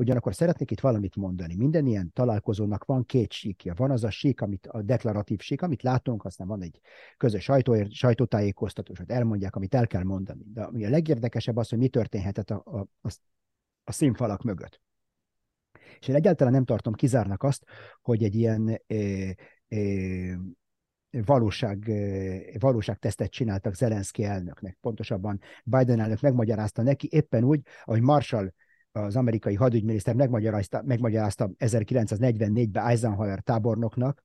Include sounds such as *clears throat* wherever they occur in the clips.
Ugyanakkor szeretnék itt valamit mondani. Minden ilyen találkozónak van két síkja. Van az a sík, amit, a deklaratív sík, amit látunk, aztán van egy közös sajtó, sajtótájékoztató, hogy elmondják, amit el kell mondani. De ami a legérdekesebb az, hogy mi történhetett a, a, a, a színfalak mögött. És én egyáltalán nem tartom kizárnak azt, hogy egy ilyen é, é, valóság, valóságtesztet csináltak Zelenszky elnöknek. Pontosabban Biden elnök megmagyarázta neki éppen úgy, ahogy Marshall az amerikai hadügyminiszter megmagyarázta, megmagyarázta 1944-ben Eisenhower tábornoknak,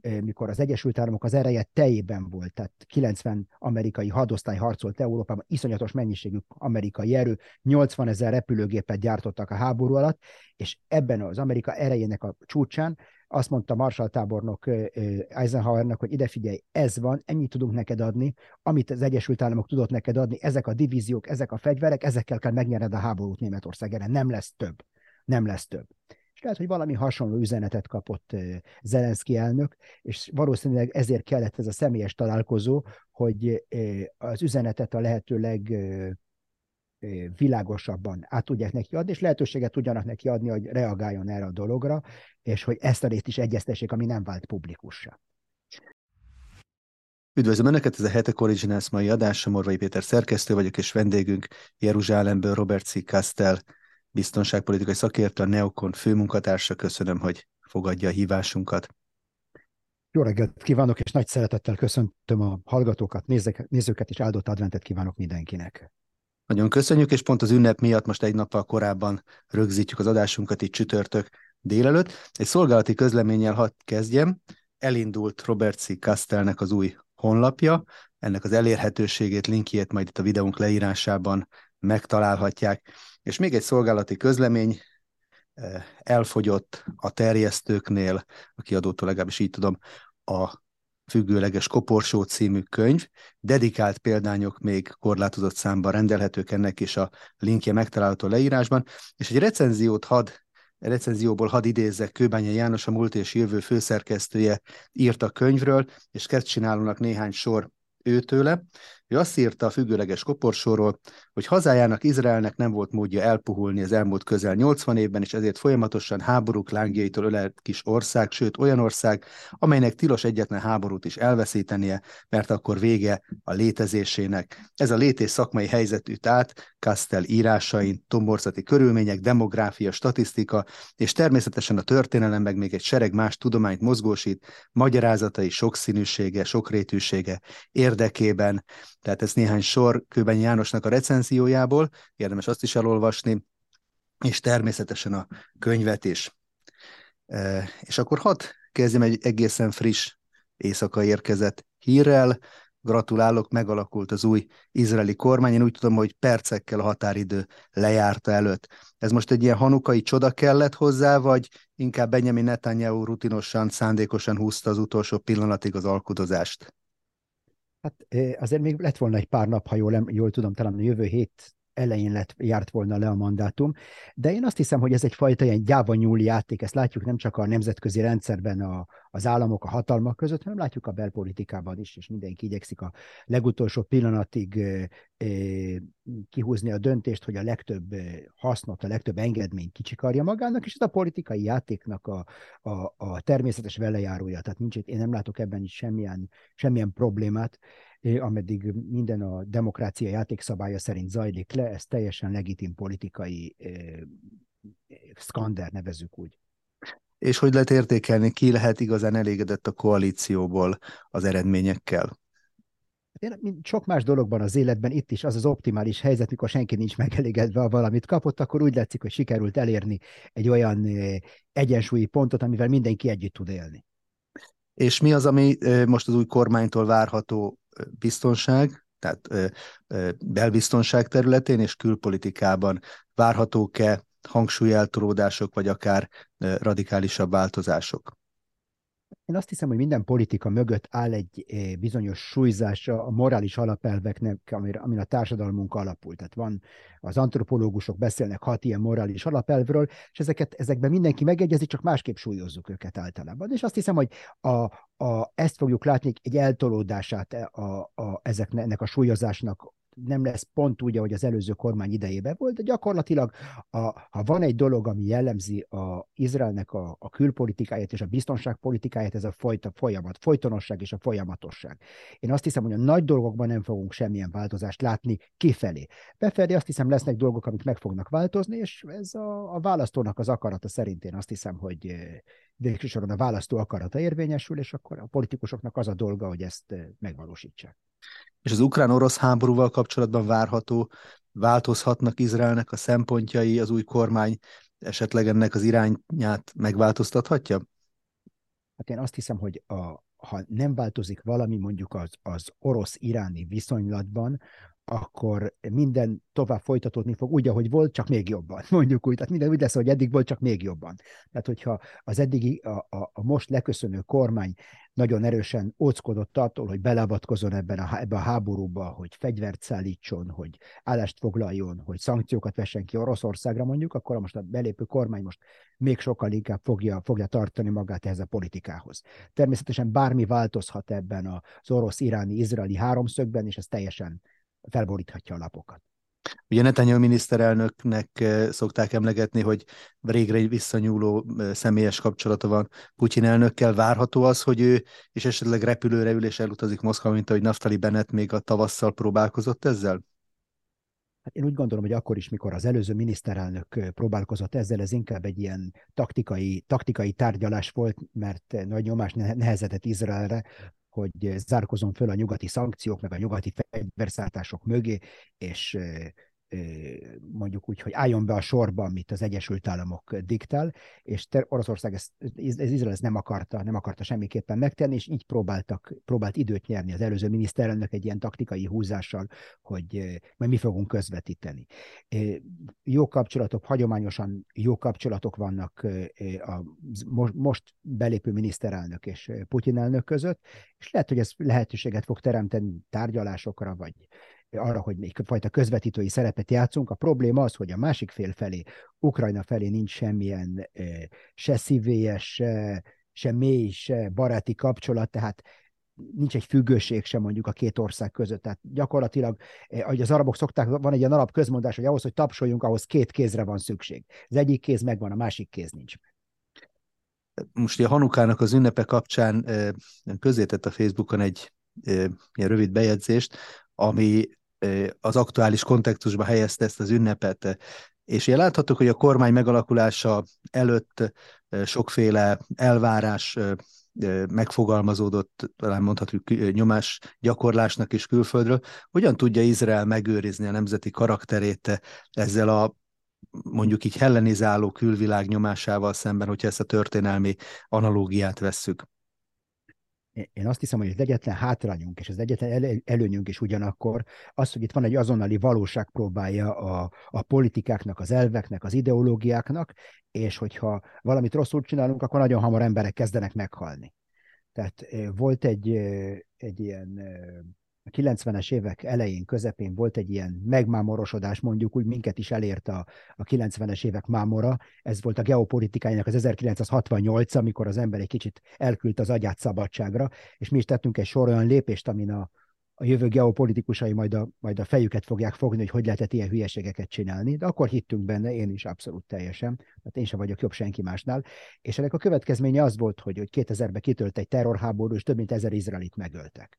mikor az Egyesült Államok az ereje teljében volt, tehát 90 amerikai hadosztály harcolt Európában, iszonyatos mennyiségű amerikai erő, 80 ezer repülőgépet gyártottak a háború alatt, és ebben az Amerika erejének a csúcsán azt mondta Marshall tábornok Eisenhowernek, hogy ide figyelj, ez van, ennyit tudunk neked adni, amit az Egyesült Államok tudott neked adni, ezek a divíziók, ezek a fegyverek, ezekkel kell megnyered a háborút Németország ellen, nem lesz több. Nem lesz több. És lehet, hogy valami hasonló üzenetet kapott Zelenszky elnök, és valószínűleg ezért kellett ez a személyes találkozó, hogy az üzenetet a lehető leg világosabban át tudják neki adni, és lehetőséget tudjanak neki adni, hogy reagáljon erre a dologra, és hogy ezt a részt is egyeztessék, ami nem vált publikussá. Üdvözlöm Önöket, ez a Hetek Originals mai adása, Morvai Péter szerkesztő vagyok, és vendégünk Jeruzsálemből Robert C. Kastel, biztonságpolitikai szakértő, a Neokon főmunkatársa. Köszönöm, hogy fogadja a hívásunkat. Jó reggelt kívánok, és nagy szeretettel köszöntöm a hallgatókat, nézőket, és áldott adventet kívánok mindenkinek. Nagyon köszönjük, és pont az ünnep miatt most egy nappal korábban rögzítjük az adásunkat itt csütörtök délelőtt. Egy szolgálati közleménnyel hadd kezdjem. Elindult Robert C. Kastelnek az új honlapja, ennek az elérhetőségét, linkjét majd itt a videónk leírásában megtalálhatják. És még egy szolgálati közlemény, eh, elfogyott a terjesztőknél, a kiadótól legalábbis így tudom, a függőleges koporsó című könyv, dedikált példányok még korlátozott számban rendelhetők ennek, és a linkje megtalálható leírásban, és egy recenziót had recenzióból hadd idézzek, Kőbánya János, a múlt és jövő főszerkesztője írt a könyvről, és kezd csinálónak néhány sor őtőle. Ő azt írta a függőleges koporsóról, hogy hazájának Izraelnek nem volt módja elpuhulni az elmúlt közel 80 évben, és ezért folyamatosan háborúk lángjaitól ölelt kis ország, sőt olyan ország, amelynek tilos egyetlen háborút is elveszítenie, mert akkor vége a létezésének. Ez a létés szakmai helyzet üt át Kastel írásain, tomborzati körülmények, demográfia, statisztika, és természetesen a történelem meg még egy sereg más tudományt mozgósít, magyarázatai sokszínűsége, sokrétűsége érdekében, tehát ez néhány sor Kőben Jánosnak a recenziójából, érdemes azt is elolvasni, és természetesen a könyvet is. E, és akkor hadd kezdjem egy egészen friss éjszaka érkezett hírrel. Gratulálok, megalakult az új izraeli kormány. Én úgy tudom, hogy percekkel a határidő lejárta előtt. Ez most egy ilyen hanukai csoda kellett hozzá, vagy inkább Benjamin Netanyahu rutinosan, szándékosan húzta az utolsó pillanatig az alkudozást? Hát azért még lett volna egy pár nap, ha jól, jól tudom, talán a jövő hét elején lett, járt volna le a mandátum, de én azt hiszem, hogy ez egyfajta ilyen gyáva nyúl játék, ezt látjuk nem csak a nemzetközi rendszerben a, az államok, a hatalmak között, hanem látjuk a belpolitikában is, és mindenki igyekszik a legutolsó pillanatig e, e, kihúzni a döntést, hogy a legtöbb hasznot, a legtöbb engedményt kicsikarja magának, és ez a politikai játéknak a, a, a természetes velejárója. Tehát nincs, én nem látok ebben is semmilyen, semmilyen problémát ameddig minden a demokrácia játékszabálya szerint zajlik le, ez teljesen legitim politikai szkander, nevezük úgy. És hogy lehet értékelni, ki lehet igazán elégedett a koalícióból az eredményekkel? Én, mint sok más dologban az életben, itt is az az optimális helyzet, mikor senki nincs megelégedve, ha valamit kapott, akkor úgy látszik, hogy sikerült elérni egy olyan egyensúlyi pontot, amivel mindenki együtt tud élni. És mi az, ami most az új kormánytól várható biztonság, tehát belbiztonság területén és külpolitikában várhatók-e hangsúlyeltolódások, vagy akár radikálisabb változások? Én azt hiszem, hogy minden politika mögött áll egy eh, bizonyos súlyzása a morális alapelveknek, amire, a társadalmunk alapul. Tehát van, az antropológusok beszélnek hat ilyen morális alapelvről, és ezeket, ezekben mindenki megegyezik, csak másképp súlyozzuk őket általában. És azt hiszem, hogy a, a, ezt fogjuk látni egy eltolódását a, a, ezeknek, ennek a súlyozásnak nem lesz pont úgy, ahogy az előző kormány idejében volt, de gyakorlatilag, a, ha van egy dolog, ami jellemzi a Izraelnek a, a külpolitikáját és a biztonságpolitikáját, ez a folyta, folyamat, folytonosság és a folyamatosság. Én azt hiszem, hogy a nagy dolgokban nem fogunk semmilyen változást látni kifelé. Befelé azt hiszem lesznek dolgok, amik meg fognak változni, és ez a, a választónak az akarata szerint én azt hiszem, hogy eh, végső soron a választó akarata érvényesül, és akkor a politikusoknak az a dolga, hogy ezt eh, megvalósítsák. És az ukrán-orosz háborúval kapcsolatban várható változhatnak Izraelnek a szempontjai, az új kormány esetleg ennek az irányát megváltoztathatja? Hát én azt hiszem, hogy a, ha nem változik valami mondjuk az, az orosz-iráni viszonylatban, akkor minden tovább folytatódni fog úgy, ahogy volt, csak még jobban, *laughs* mondjuk úgy. Tehát minden úgy lesz, hogy eddig volt, csak még jobban. Tehát, hogyha az eddigi, a, a, a most leköszönő kormány nagyon erősen óckodott attól, hogy beleavatkozon ebben a, ebbe a háborúba, hogy fegyvert szállítson, hogy állást foglaljon, hogy szankciókat vessen ki Oroszországra mondjuk, akkor most a belépő kormány most még sokkal inkább fogja, fogja tartani magát ehhez a politikához. Természetesen bármi változhat ebben az orosz-iráni-izraeli háromszögben, és ez teljesen felboríthatja a lapokat. Ugye Netanyahu miniszterelnöknek eh, szokták emlegetni, hogy régre egy visszanyúló eh, személyes kapcsolata van Putyin elnökkel. Várható az, hogy ő és esetleg repülőre ül és elutazik Moszkva, mint ahogy Naftali Bennett még a tavasszal próbálkozott ezzel? Hát én úgy gondolom, hogy akkor is, mikor az előző miniszterelnök eh, próbálkozott ezzel, ez inkább egy ilyen taktikai, taktikai tárgyalás volt, mert nagy nyomás nehezedett Izraelre, hogy zárkozom föl a nyugati szankciók, meg a nyugati fegyverszállítások mögé, és mondjuk úgy, hogy álljon be a sorba, amit az Egyesült Államok diktál, és Oroszország ezt, ez, ez Izrael ezt nem akarta, nem akarta semmiképpen megtenni, és így próbáltak, próbált időt nyerni az előző miniszterelnök egy ilyen taktikai húzással, hogy majd mi fogunk közvetíteni. Jó kapcsolatok, hagyományosan jó kapcsolatok vannak a most belépő miniszterelnök és Putyin elnök között, és lehet, hogy ez lehetőséget fog teremteni tárgyalásokra, vagy arra, hogy még fajta közvetítői szerepet játszunk. A probléma az, hogy a másik fél felé, Ukrajna felé nincs semmilyen se szívélyes, se, se mély, se baráti kapcsolat, tehát nincs egy függőség sem mondjuk a két ország között. Tehát gyakorlatilag, ahogy az arabok szokták, van egy ilyen alap közmondás, hogy ahhoz, hogy tapsoljunk, ahhoz két kézre van szükség. Az egyik kéz megvan, a másik kéz nincs Most a Hanukának az ünnepe kapcsán közzétett a Facebookon egy ilyen rövid bejegyzést, ami az aktuális kontextusba helyezte ezt az ünnepet. És ilyen láthattuk, hogy a kormány megalakulása előtt sokféle elvárás megfogalmazódott, talán mondhatjuk nyomás gyakorlásnak is külföldről. Hogyan tudja Izrael megőrizni a nemzeti karakterét ezzel a mondjuk így hellenizáló külvilág nyomásával szemben, hogyha ezt a történelmi analógiát vesszük? Én azt hiszem, hogy az egyetlen hátrányunk és az egyetlen előnyünk is ugyanakkor az, hogy itt van egy azonnali valóság próbálja a, a politikáknak, az elveknek, az ideológiáknak, és hogyha valamit rosszul csinálunk, akkor nagyon hamar emberek kezdenek meghalni. Tehát volt egy, egy ilyen a 90-es évek elején, közepén volt egy ilyen megmámorosodás, mondjuk úgy minket is elért a, a 90-es évek mámora. Ez volt a geopolitikájának az 1968, amikor az ember egy kicsit elküldte az agyát szabadságra, és mi is tettünk egy sor olyan lépést, amin a, a jövő geopolitikusai majd a, majd a fejüket fogják fogni, hogy hogy lehetett ilyen hülyeségeket csinálni, de akkor hittünk benne, én is abszolút teljesen, tehát én sem vagyok jobb senki másnál, és ennek a következménye az volt, hogy, hogy 2000-ben kitölt egy terrorháború, és több mint ezer izraelit megöltek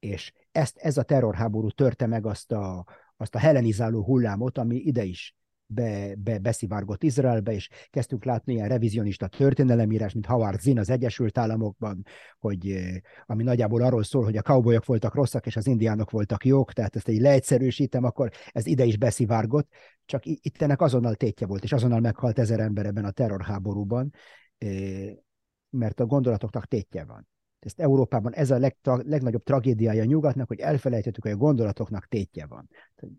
és ezt, ez a terrorháború törte meg azt a, azt a hellenizáló hullámot, ami ide is be, be, beszivárgott Izraelbe, és kezdtünk látni ilyen revizionista történelemírás, mint Howard Zinn az Egyesült Államokban, hogy, eh, ami nagyjából arról szól, hogy a cowboyok voltak rosszak, és az indiánok voltak jók, tehát ezt egy leegyszerűsítem, akkor ez ide is beszivárgott, csak itt ennek azonnal tétje volt, és azonnal meghalt ezer ember ebben a terrorháborúban, eh, mert a gondolatoknak tétje van ezt Európában ez a legtra- legnagyobb tragédiája a nyugatnak, hogy elfelejtettük, hogy a gondolatoknak tétje van.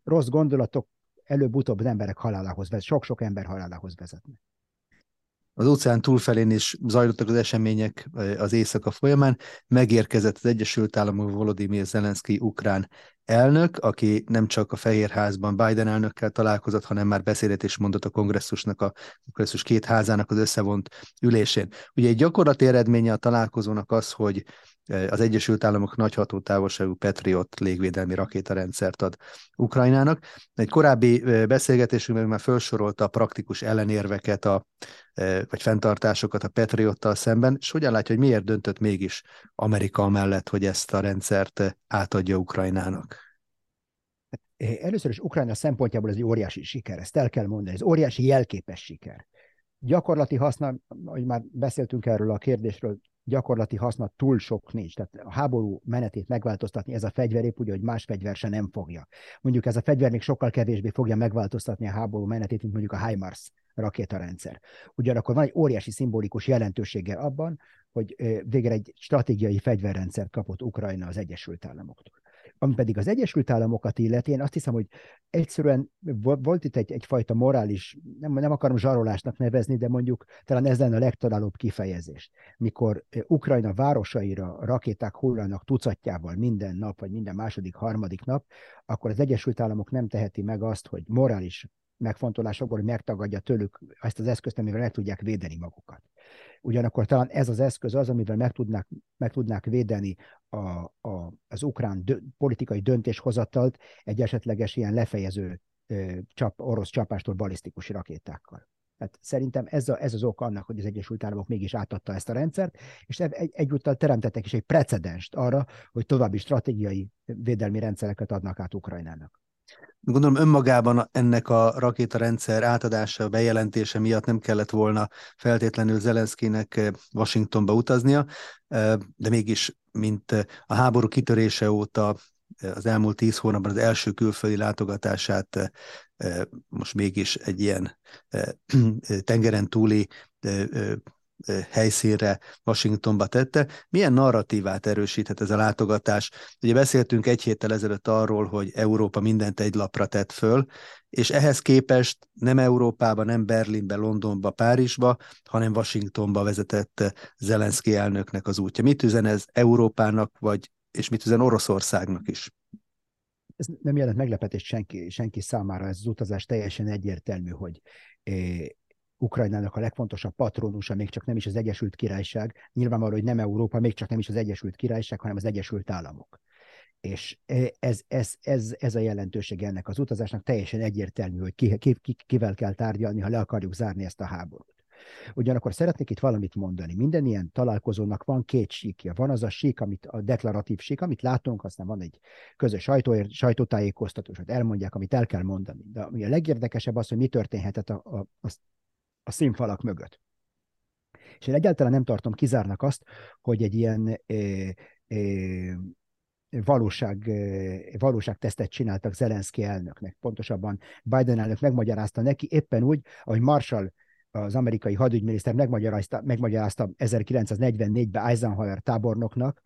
Rossz gondolatok előbb-utóbb az emberek halálához vezet, sok-sok ember halálához vezetnek. az óceán túlfelén is zajlottak az események az éjszaka folyamán, megérkezett az Egyesült Államok Volodymyr Zelenszky ukrán elnök, aki nem csak a Fehérházban Biden elnökkel találkozott, hanem már beszédet is mondott a kongresszusnak, a kongresszus két házának az összevont ülésén. Ugye egy gyakorlati eredménye a találkozónak az, hogy az Egyesült Államok nagy hatótávolságú Patriot légvédelmi rakétarendszert ad Ukrajnának. Egy korábbi beszélgetésünkben már felsorolta a praktikus ellenérveket, a, vagy fenntartásokat a Patriottal szemben, és hogyan látja, hogy miért döntött mégis Amerika mellett, hogy ezt a rendszert átadja Ukrajnának? Először is Ukrajna szempontjából ez egy óriási siker, ezt el kell mondani, ez óriási jelképes siker. Gyakorlati haszna, hogy már beszéltünk erről a kérdésről, gyakorlati haszna túl sok nincs. Tehát a háború menetét megváltoztatni ez a fegyver épp úgy, hogy más fegyver se nem fogja. Mondjuk ez a fegyver még sokkal kevésbé fogja megváltoztatni a háború menetét, mint mondjuk a HIMARS rakétarendszer. Ugyanakkor van egy óriási szimbolikus jelentősége abban, hogy végre egy stratégiai fegyverrendszert kapott Ukrajna az Egyesült Államoktól. Ami pedig az Egyesült Államokat illeti, én azt hiszem, hogy egyszerűen volt itt egy, egyfajta morális, nem, nem akarom zsarolásnak nevezni, de mondjuk talán ez lenne a legtalálóbb kifejezés. Mikor Ukrajna városaira rakéták hullanak tucatjával minden nap, vagy minden második, harmadik nap, akkor az Egyesült Államok nem teheti meg azt, hogy morális megfontolásokból megtagadja tőlük ezt az eszközt, amivel meg tudják védeni magukat. Ugyanakkor talán ez az eszköz az, amivel meg tudnák, meg tudnák védeni a, a, az ukrán dö, politikai döntéshozatalt egy esetleges ilyen lefejező ö, csap, orosz csapástól balisztikus rakétákkal. Tehát szerintem ez, a, ez az ok annak, hogy az Egyesült Államok mégis átadta ezt a rendszert, és egy, egyúttal teremtettek is egy precedenst arra, hogy további stratégiai védelmi rendszereket adnak át Ukrajnának. Gondolom önmagában ennek a rakétarendszer átadása, bejelentése miatt nem kellett volna feltétlenül Zelenszkinek eh, Washingtonba utaznia, eh, de mégis, mint eh, a háború kitörése óta az elmúlt tíz hónapban az első külföldi látogatását most mégis egy ilyen *clears throat* tengeren túli helyszínre Washingtonba tette. Milyen narratívát erősíthet ez a látogatás? Ugye beszéltünk egy héttel ezelőtt arról, hogy Európa mindent egy lapra tett föl, és ehhez képest nem Európába, nem Berlinbe, Londonba, Párizsba, hanem Washingtonba vezetett Zelenszky elnöknek az útja. Mit üzen ez Európának, vagy és mit üzen Oroszországnak is? Ez nem jelent meglepetést senki, senki számára, ez az utazás teljesen egyértelmű, hogy Ukrajnának a legfontosabb patronusa még csak nem is az Egyesült Királyság, nyilvánvaló, hogy nem Európa, még csak nem is az Egyesült Királyság, hanem az Egyesült Államok. És ez, ez, ez, ez a jelentőség ennek az utazásnak teljesen egyértelmű, hogy ki, ki, ki, kivel kell tárgyalni, ha le akarjuk zárni ezt a háborút. Ugyanakkor szeretnék itt valamit mondani. Minden ilyen találkozónak van két síkja. Van az a sík, amit, a deklaratív sík, amit látunk, aztán van egy közös sajtó, sajtótájékoztató, hogy elmondják, amit el kell mondani. De ami a legérdekesebb az, hogy mi történhetett a, a, a a színfalak mögött. És én egyáltalán nem tartom kizárnak azt, hogy egy ilyen é, é, valóság, valóságtesztet csináltak Zelenszky elnöknek. Pontosabban Biden elnök megmagyarázta neki éppen úgy, ahogy Marshall az amerikai hadügyminiszter megmagyarázta, megmagyarázta 1944-ben Eisenhower tábornoknak,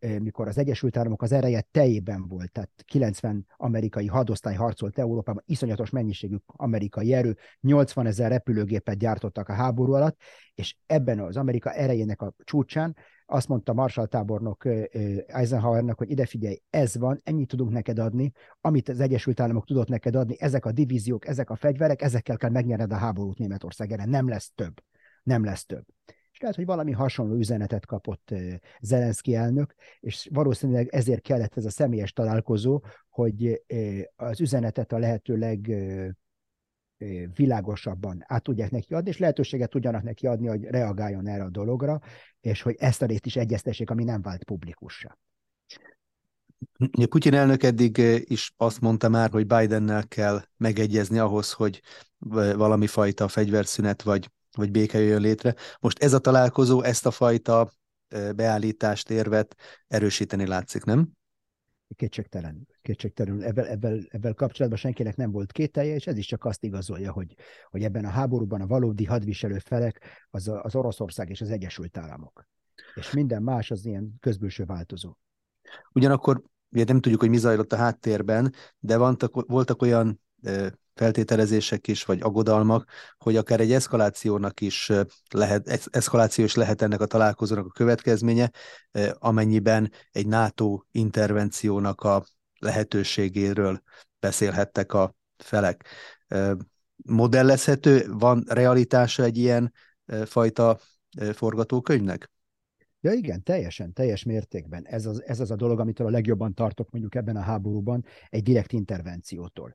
mikor az Egyesült Államok az ereje teljében volt, tehát 90 amerikai hadosztály harcolt Európában, iszonyatos mennyiségű amerikai erő, 80 ezer repülőgépet gyártottak a háború alatt, és ebben az Amerika erejének a csúcsán azt mondta Marshall tábornok Eisenhowernak, hogy ide figyelj, ez van, ennyit tudunk neked adni, amit az Egyesült Államok tudott neked adni, ezek a divíziók, ezek a fegyverek, ezekkel kell megnyerned a háborút Németország ellen, nem lesz több. Nem lesz több és lehet, hogy valami hasonló üzenetet kapott Zelenszky elnök, és valószínűleg ezért kellett ez a személyes találkozó, hogy az üzenetet a lehető leg világosabban át tudják neki adni, és lehetőséget tudjanak neki adni, hogy reagáljon erre a dologra, és hogy ezt a részt is egyeztessék, ami nem vált publikussá. Putyin elnök eddig is azt mondta már, hogy Bidennel kell megegyezni ahhoz, hogy valami fajta fegyverszünet vagy vagy béke jöjjön létre. Most ez a találkozó ezt a fajta beállítást, érvet erősíteni látszik, nem? Kétségtelen, kétségtelen. Ebben, ebben, ebben kapcsolatban senkinek nem volt kételje, és ez is csak azt igazolja, hogy, hogy ebben a háborúban a valódi hadviselő felek az, az Oroszország és az Egyesült Államok. És minden más az ilyen közbülső változó. Ugyanakkor ugye nem tudjuk, hogy mi zajlott a háttérben, de voltak, voltak olyan feltételezések is, vagy aggodalmak, hogy akár egy eszkalációnak is lehet, eszkaláció is lehet ennek a találkozónak a következménye, amennyiben egy NATO intervenciónak a lehetőségéről beszélhettek a felek. Modellezhető, van realitása egy ilyen fajta forgatókönyvnek? Ja igen, teljesen, teljes mértékben. Ez az, ez az a dolog, amitől a legjobban tartok mondjuk ebben a háborúban, egy direkt intervenciótól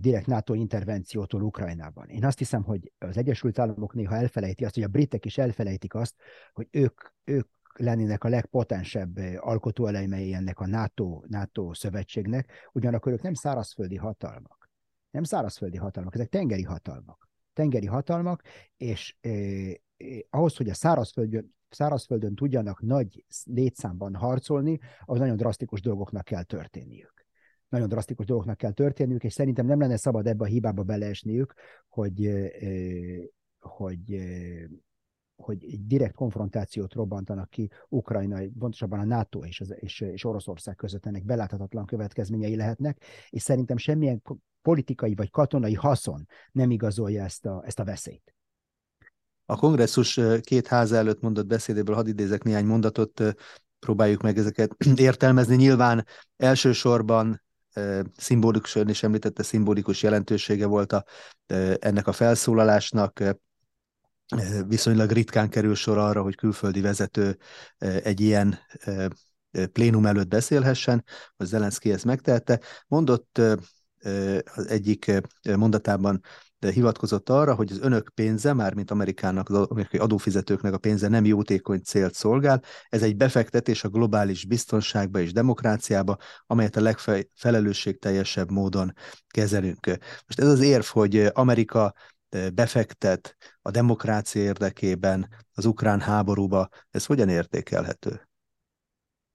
direkt NATO intervenciótól Ukrajnában. Én azt hiszem, hogy az Egyesült Államok néha elfelejti azt, hogy a britek is elfelejtik azt, hogy ők, ők lennének a legpotensebb alkotóelemei ennek a NATO, NATO szövetségnek, ugyanakkor ők nem szárazföldi hatalmak. Nem szárazföldi hatalmak, ezek tengeri hatalmak. Tengeri hatalmak, és eh, ahhoz, hogy a szárazföldön, szárazföldön tudjanak nagy létszámban harcolni, az nagyon drasztikus dolgoknak kell történniük. Nagyon drasztikus dolgoknak kell történniük, és szerintem nem lenne szabad ebbe a hibába beleesniük, hogy, hogy hogy direkt konfrontációt robbantanak ki Ukrajna, pontosabban a NATO és, az, és, és Oroszország között ennek beláthatatlan következményei lehetnek, és szerintem semmilyen politikai vagy katonai haszon nem igazolja ezt a, ezt a veszélyt. A kongresszus két háza előtt mondott beszédéből hadd idézek néhány mondatot, próbáljuk meg ezeket *clears throat* értelmezni. Nyilván elsősorban szimbolikusan is említette, szimbolikus jelentősége volt a, ennek a felszólalásnak. Viszonylag ritkán kerül sor arra, hogy külföldi vezető egy ilyen plénum előtt beszélhessen, hogy Zelenszky ezt megtehette. Mondott egyik mondatában de hivatkozott arra, hogy az önök pénze, mármint Amerikának, az amerikai adófizetőknek a pénze nem jótékony célt szolgál, ez egy befektetés a globális biztonságba és demokráciába, amelyet a legfelelősségteljesebb módon kezelünk. Most ez az érv, hogy Amerika befektet a demokrácia érdekében az ukrán háborúba, ez hogyan értékelhető?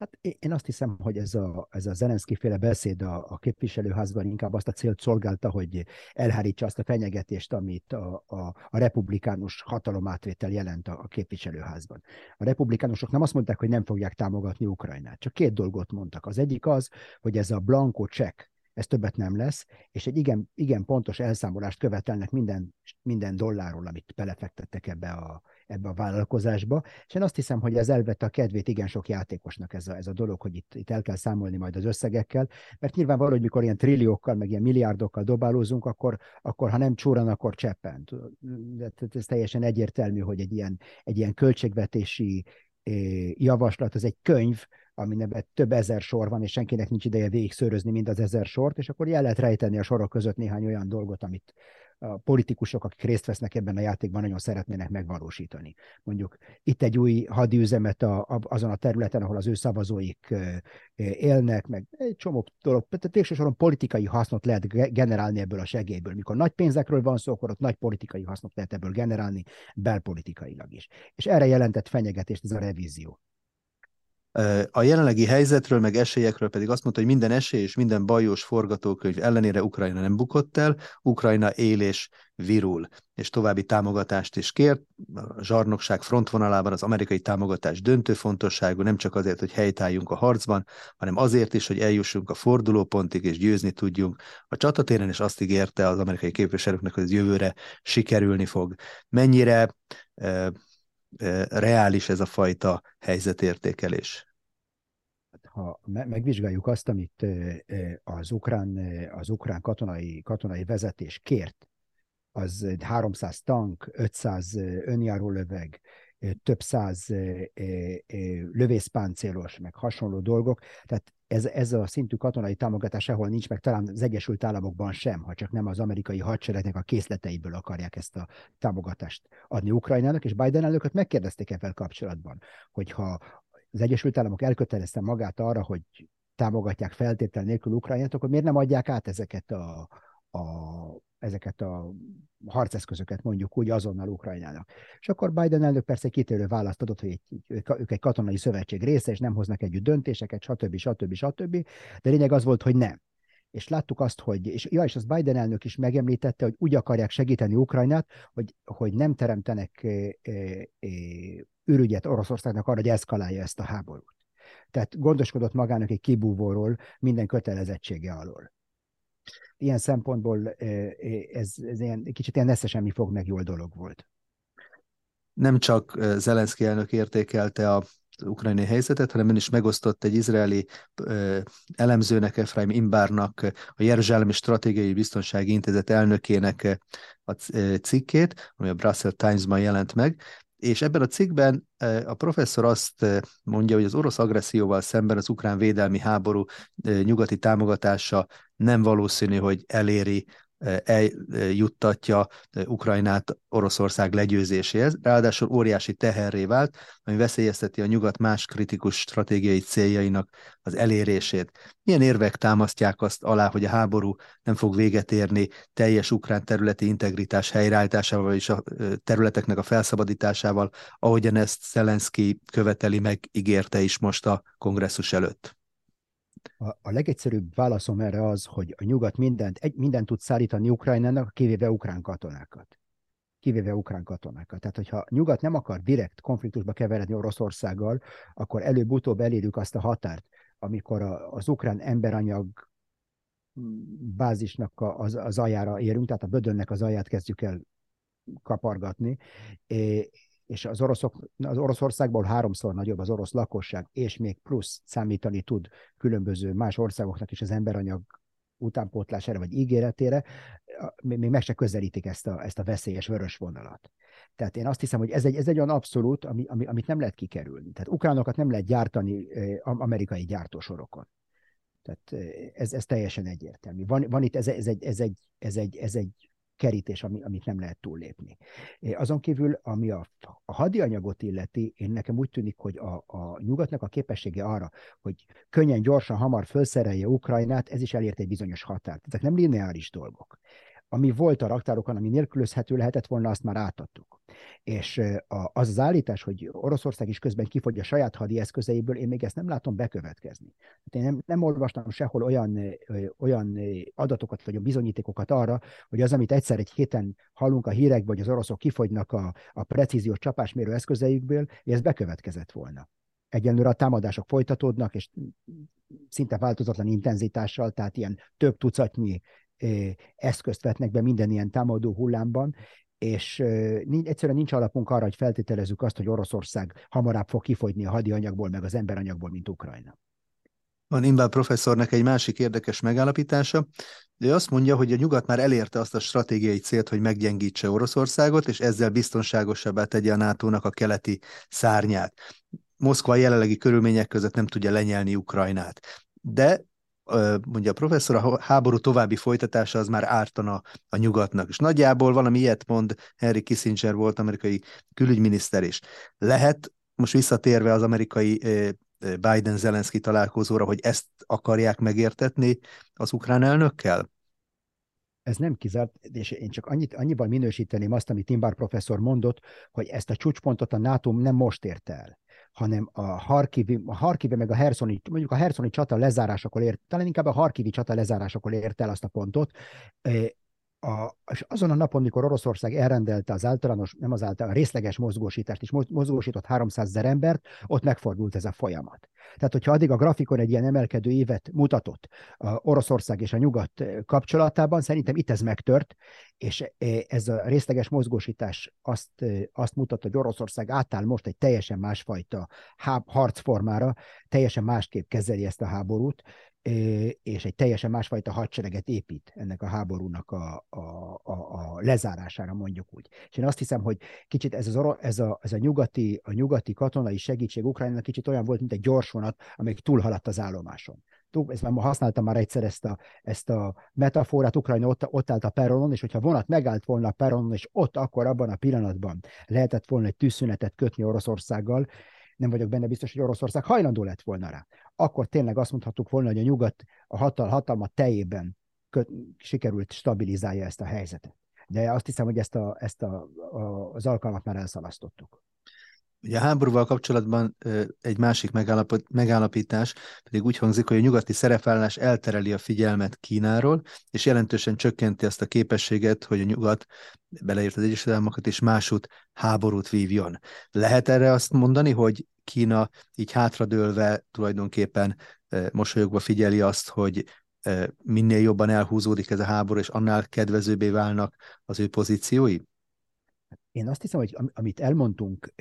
Hát én azt hiszem, hogy ez a, ez a Zelenszky féle beszéd a, a képviselőházban inkább azt a célt szolgálta, hogy elhárítsa azt a fenyegetést, amit a, a, a republikánus hatalomátvétel jelent a, a képviselőházban. A republikánusok nem azt mondták, hogy nem fogják támogatni Ukrajnát, csak két dolgot mondtak. Az egyik az, hogy ez a blanko csekk, ez többet nem lesz, és egy igen, igen pontos elszámolást követelnek minden, minden dollárról, amit belefektettek ebbe a, ebbe a vállalkozásba, és én azt hiszem, hogy ez elvette a kedvét igen sok játékosnak ez a, ez a dolog, hogy itt, itt el kell számolni majd az összegekkel, mert nyilvánvaló, hogy mikor ilyen trilliókkal, meg ilyen milliárdokkal dobálózunk, akkor, akkor ha nem csúran, akkor cseppen. Ez teljesen egyértelmű, hogy egy ilyen, egy ilyen költségvetési eh, javaslat, az egy könyv, aminek több ezer sor van, és senkinek nincs ideje végig mind az ezer sort, és akkor el lehet rejteni a sorok között néhány olyan dolgot, amit, a politikusok, akik részt vesznek ebben a játékban, nagyon szeretnének megvalósítani. Mondjuk itt egy új hadiüzemet a, a, azon a területen, ahol az ő szavazóik élnek, meg egy csomó dolog, tehát végsősoron politikai hasznot lehet generálni ebből a segélyből. Mikor nagy pénzekről van szó, akkor ott nagy politikai hasznot lehet ebből generálni, belpolitikailag is. És erre jelentett fenyegetést ez a revízió. A jelenlegi helyzetről, meg esélyekről pedig azt mondta, hogy minden esély és minden bajos forgatókönyv ellenére Ukrajna nem bukott el, Ukrajna él és virul, és további támogatást is kért. A zsarnokság frontvonalában az amerikai támogatás döntő fontosságú, nem csak azért, hogy helytálljunk a harcban, hanem azért is, hogy eljussunk a fordulópontig és győzni tudjunk a csatatéren, és azt ígérte az amerikai képviselőknek, hogy ez jövőre sikerülni fog. Mennyire reális ez a fajta helyzetértékelés? Hát, ha megvizsgáljuk azt, amit az ukrán, az ukrán katonai, katonai vezetés kért, az 300 tank, 500 önjárólöveg, több száz lövészpáncélos, meg hasonló dolgok. Tehát ez, ez a szintű katonai támogatás ahol nincs, meg talán az Egyesült Államokban sem, ha csak nem az amerikai hadseregnek a készleteiből akarják ezt a támogatást adni Ukrajnának, és Biden elnököt megkérdezték ebben kapcsolatban, hogyha az Egyesült Államok elkötelezte magát arra, hogy támogatják feltétel nélkül Ukrajnát, akkor miért nem adják át ezeket a, a, ezeket a harceszközöket mondjuk úgy azonnal Ukrajnának. És akkor Biden elnök persze kitérő választ adott, hogy egy, ők egy katonai szövetség része, és nem hoznak együtt döntéseket, stb. stb. stb. De lényeg az volt, hogy nem. És láttuk azt, hogy, és, ja, és az Biden elnök is megemlítette, hogy úgy akarják segíteni Ukrajnát, hogy, hogy nem teremtenek e, e, e, ürügyet Oroszországnak arra, hogy eszkalálja ezt a háborút. Tehát gondoskodott magának egy kibúvóról minden kötelezettsége alól. Ilyen szempontból ez, ez ilyen, kicsit ilyen nesze semmi fog meg jól dolog volt. Nem csak Zelenszky elnök értékelte a ukrajnai helyzetet, hanem ön is megosztott egy izraeli elemzőnek, Efraim Imbárnak, a Jeruzsálemi Stratégiai Biztonsági Intézet elnökének a cikkét, ami a Brussels Times-ban jelent meg, és ebben a cikkben a professzor azt mondja, hogy az orosz agresszióval szemben az ukrán védelmi háború nyugati támogatása nem valószínű, hogy eléri eljuttatja Ukrajnát Oroszország legyőzéséhez, ráadásul óriási teherré vált, ami veszélyezteti a nyugat más kritikus stratégiai céljainak az elérését. Milyen érvek támasztják azt alá, hogy a háború nem fog véget érni teljes ukrán területi integritás helyreállításával és a területeknek a felszabadításával, ahogyan ezt Szelenszky követeli meg, ígérte is most a kongresszus előtt? A, a legegyszerűbb válaszom erre az, hogy a nyugat mindent, egy, mindent tud szállítani Ukrajnának, kivéve ukrán katonákat. Kivéve ukrán katonákat. Tehát, hogyha nyugat nem akar direkt konfliktusba keveredni Oroszországgal, akkor előbb-utóbb elérjük azt a határt, amikor a, az ukrán emberanyag bázisnak az, az ajára érünk, tehát a bödönnek az aját kezdjük el kapargatni, és az, oroszok, az Oroszországból háromszor nagyobb az orosz lakosság, és még plusz számítani tud különböző más országoknak is az emberanyag utánpótlására vagy ígéretére, még meg se közelítik ezt a, ezt a veszélyes vörös vonalat. Tehát én azt hiszem, hogy ez egy, ez egy olyan abszolút, ami, ami, amit nem lehet kikerülni. Tehát ukránokat nem lehet gyártani amerikai gyártósorokon. Tehát ez, ez teljesen egyértelmű. Van, van itt, ez, ez, egy, ez, egy, ez, egy, ez egy kerítés, ami, amit nem lehet túllépni. Azon kívül, ami a, a hadianyagot illeti, én nekem úgy tűnik, hogy a, a nyugatnak a képessége arra, hogy könnyen, gyorsan, hamar felszerelje Ukrajnát, ez is elért egy bizonyos határt. Ezek nem lineáris dolgok ami volt a raktárokon, ami nélkülözhető lehetett volna, azt már átadtuk. És az az állítás, hogy Oroszország is közben kifogy a saját hadi eszközeiből, én még ezt nem látom bekövetkezni. Hát én nem, nem olvastam sehol olyan, olyan adatokat vagy bizonyítékokat arra, hogy az, amit egyszer egy héten hallunk a hírekben, hogy az oroszok kifogynak a, a precíziós csapásmérő eszközeikből, hogy ez bekövetkezett volna. Egyenlőre a támadások folytatódnak, és szinte változatlan intenzitással, tehát ilyen több tucatnyi eszközt vetnek be minden ilyen támadó hullámban, és egyszerűen nincs alapunk arra, hogy feltételezzük azt, hogy Oroszország hamarabb fog kifogyni a hadianyagból, meg az emberanyagból, mint Ukrajna. Van Imbál professzornak egy másik érdekes megállapítása. Ő azt mondja, hogy a nyugat már elérte azt a stratégiai célt, hogy meggyengítse Oroszországot, és ezzel biztonságosabbá tegye a NATO-nak a keleti szárnyát. Moszkva jelenlegi körülmények között nem tudja lenyelni Ukrajnát. De mondja a professzor, a háború további folytatása az már ártana a nyugatnak. És nagyjából valami ilyet mond Henry Kissinger volt amerikai külügyminiszter is. Lehet, most visszatérve az amerikai Biden-Zelenszky találkozóra, hogy ezt akarják megértetni az ukrán elnökkel? Ez nem kizárt, és én csak annyit, annyival minősíteném azt, amit Timbár professzor mondott, hogy ezt a csúcspontot a NATO nem most érte el hanem a Harkivi, a Harkivi meg a Herszoni, mondjuk a Herszoni csata lezárásakor ért, talán inkább a Harkivi csata lezárásakor ért el azt a pontot, a, és azon a napon, mikor Oroszország elrendelte az általános, nem az általános, a részleges mozgósítást, és mozgósított 300 ezer embert, ott megfordult ez a folyamat. Tehát, hogyha addig a grafikon egy ilyen emelkedő évet mutatott a Oroszország és a nyugat kapcsolatában, szerintem itt ez megtört, és ez a részleges mozgósítás azt, azt mutatta, hogy Oroszország átáll most egy teljesen másfajta harcformára, teljesen másképp kezeli ezt a háborút, és egy teljesen másfajta hadsereget épít ennek a háborúnak a, a, a, a lezárására, mondjuk úgy. És én azt hiszem, hogy kicsit ez, az, ez, a, ez a, nyugati, a nyugati katonai segítség Ukrajnának kicsit olyan volt, mint egy gyorsvonat, amelyik túlhaladt az állomáson. Ezt már használtam már egyszer ezt a, ezt a metaforát, Ukrajna ott, ott állt a peronon, és hogyha vonat megállt volna a peronon, és ott akkor abban a pillanatban lehetett volna egy tűzszünetet kötni Oroszországgal, nem vagyok benne biztos, hogy Oroszország hajlandó lett volna rá. Akkor tényleg azt mondhattuk volna, hogy a nyugat a hatal, hatalma teljében köt, sikerült stabilizálja ezt a helyzetet. De azt hiszem, hogy ezt, a, ezt a, a, az alkalmat már elszalasztottuk. Ugye a háborúval kapcsolatban egy másik megállapítás pedig úgy hangzik, hogy a nyugati szerepvállás eltereli a figyelmet Kínáról, és jelentősen csökkenti azt a képességet, hogy a nyugat, beleért az Egyesült Államokat is másút háborút vívjon. Lehet erre azt mondani, hogy Kína így hátradőlve tulajdonképpen mosolyogva figyeli azt, hogy minél jobban elhúzódik ez a háború, és annál kedvezőbbé válnak az ő pozíciói? Én azt hiszem, hogy amit elmondtunk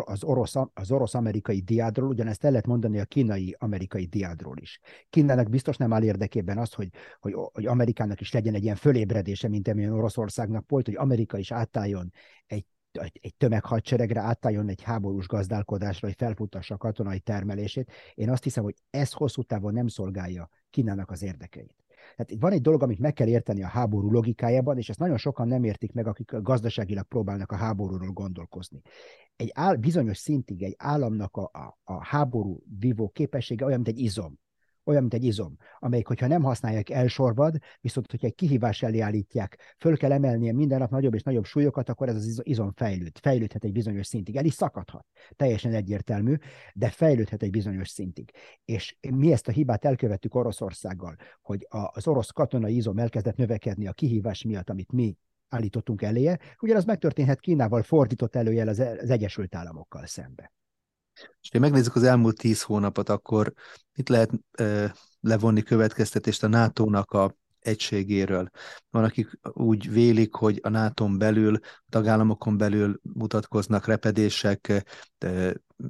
az orosz, az orosz-amerikai diádról, ugyanezt el lehet mondani a kínai-amerikai diádról is. Kínának biztos nem áll érdekében az, hogy, hogy, hogy Amerikának is legyen egy ilyen fölébredése, mint amilyen Oroszországnak volt, hogy Amerika is átálljon egy egy tömeghadseregre átálljon egy háborús gazdálkodásra, hogy felfutassa a katonai termelését. Én azt hiszem, hogy ez hosszú távon nem szolgálja Kínának az érdekeit. Tehát van egy dolog, amit meg kell érteni a háború logikájában, és ezt nagyon sokan nem értik meg, akik gazdaságilag próbálnak a háborúról gondolkozni. Egy áll, bizonyos szintig egy államnak a, a, a háború vívó képessége olyan, mint egy izom olyan, mint egy izom, amelyik, hogyha nem használják, elsorvad, viszont hogyha egy kihívás elé állítják, föl kell emelnie minden nap nagyobb és nagyobb súlyokat, akkor ez az izom fejlőd. Fejlődhet egy bizonyos szintig. El is szakadhat. Teljesen egyértelmű, de fejlődhet egy bizonyos szintig. És mi ezt a hibát elkövettük Oroszországgal, hogy az orosz katonai izom elkezdett növekedni a kihívás miatt, amit mi állítottunk eléje, ugyanaz megtörténhet Kínával fordított előjel az, az Egyesült Államokkal szembe. És ha megnézzük az elmúlt tíz hónapot, akkor itt lehet e, levonni következtetést a NATO-nak a egységéről. Van, akik úgy vélik, hogy a nato belül, a tagállamokon belül mutatkoznak repedések,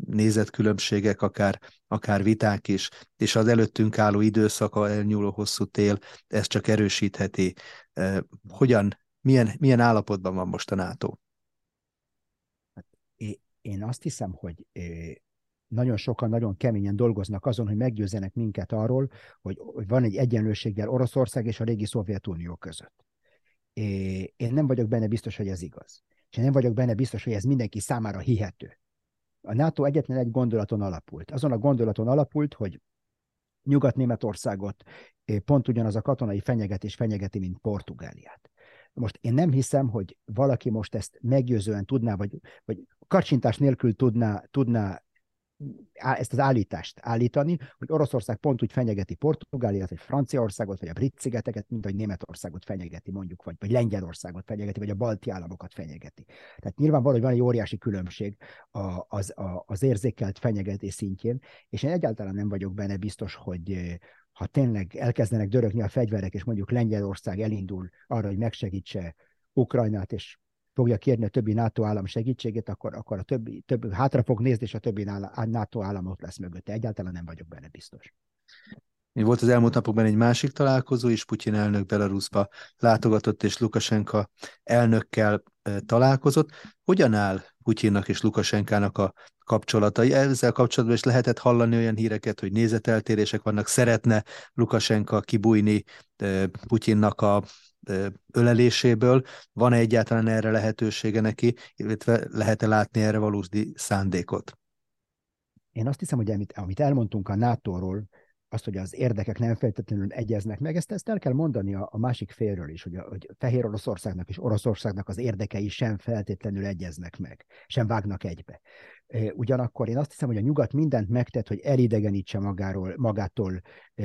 nézetkülönbségek, akár, akár viták is, és az előttünk álló időszaka, elnyúló hosszú tél, ezt csak erősítheti. Hogyan, milyen, milyen állapotban van most a NATO? Én azt hiszem, hogy nagyon sokan nagyon keményen dolgoznak azon, hogy meggyőzzenek minket arról, hogy, van egy egyenlőséggel Oroszország és a régi Szovjetunió között. Én nem vagyok benne biztos, hogy ez igaz. És én nem vagyok benne biztos, hogy ez mindenki számára hihető. A NATO egyetlen egy gondolaton alapult. Azon a gondolaton alapult, hogy Nyugat-Németországot pont ugyanaz a katonai fenyegetés fenyegeti, mint Portugáliát. Most én nem hiszem, hogy valaki most ezt meggyőzően tudná, vagy, vagy kacsintás nélkül tudná, tudná ezt az állítást állítani, hogy Oroszország pont úgy fenyegeti Portugáliát, vagy Franciaországot, vagy a brit szigeteket, mint hogy Németországot fenyegeti, mondjuk, vagy, vagy Lengyelországot fenyegeti, vagy a balti államokat fenyegeti. Tehát nyilvánvaló, hogy van egy óriási különbség a, az, az érzékelt fenyegetés szintjén, és én egyáltalán nem vagyok benne biztos, hogy, ha tényleg elkezdenek dörögni a fegyverek, és mondjuk Lengyelország elindul arra, hogy megsegítse Ukrajnát, és fogja kérni a többi NATO állam segítségét, akkor, akkor a többi, többi hátra fog nézni, és a többi NATO államot lesz mögötte. Egyáltalán nem vagyok benne biztos. Volt az elmúlt napokban egy másik találkozó is, Putyin elnök Belarusba látogatott, és Lukasenka elnökkel találkozott. Hogyan áll Putyinnak és Lukasenkának a kapcsolatai? Ezzel kapcsolatban is lehetett hallani olyan híreket, hogy nézeteltérések vannak, szeretne Lukasenka kibújni Putyinnak a öleléséből. Van-e egyáltalán erre lehetősége neki, illetve lehet-e látni erre valódi szándékot? Én azt hiszem, hogy amit, amit elmondtunk a NATO-ról, azt, hogy az érdekek nem feltétlenül egyeznek meg, ezt, ezt el kell mondani a, a másik félről is, hogy, a, hogy Fehér Oroszországnak és Oroszországnak az érdekei sem feltétlenül egyeznek meg, sem vágnak egybe. Ugyanakkor én azt hiszem, hogy a nyugat mindent megtett, hogy elidegenítse magáról, magától e,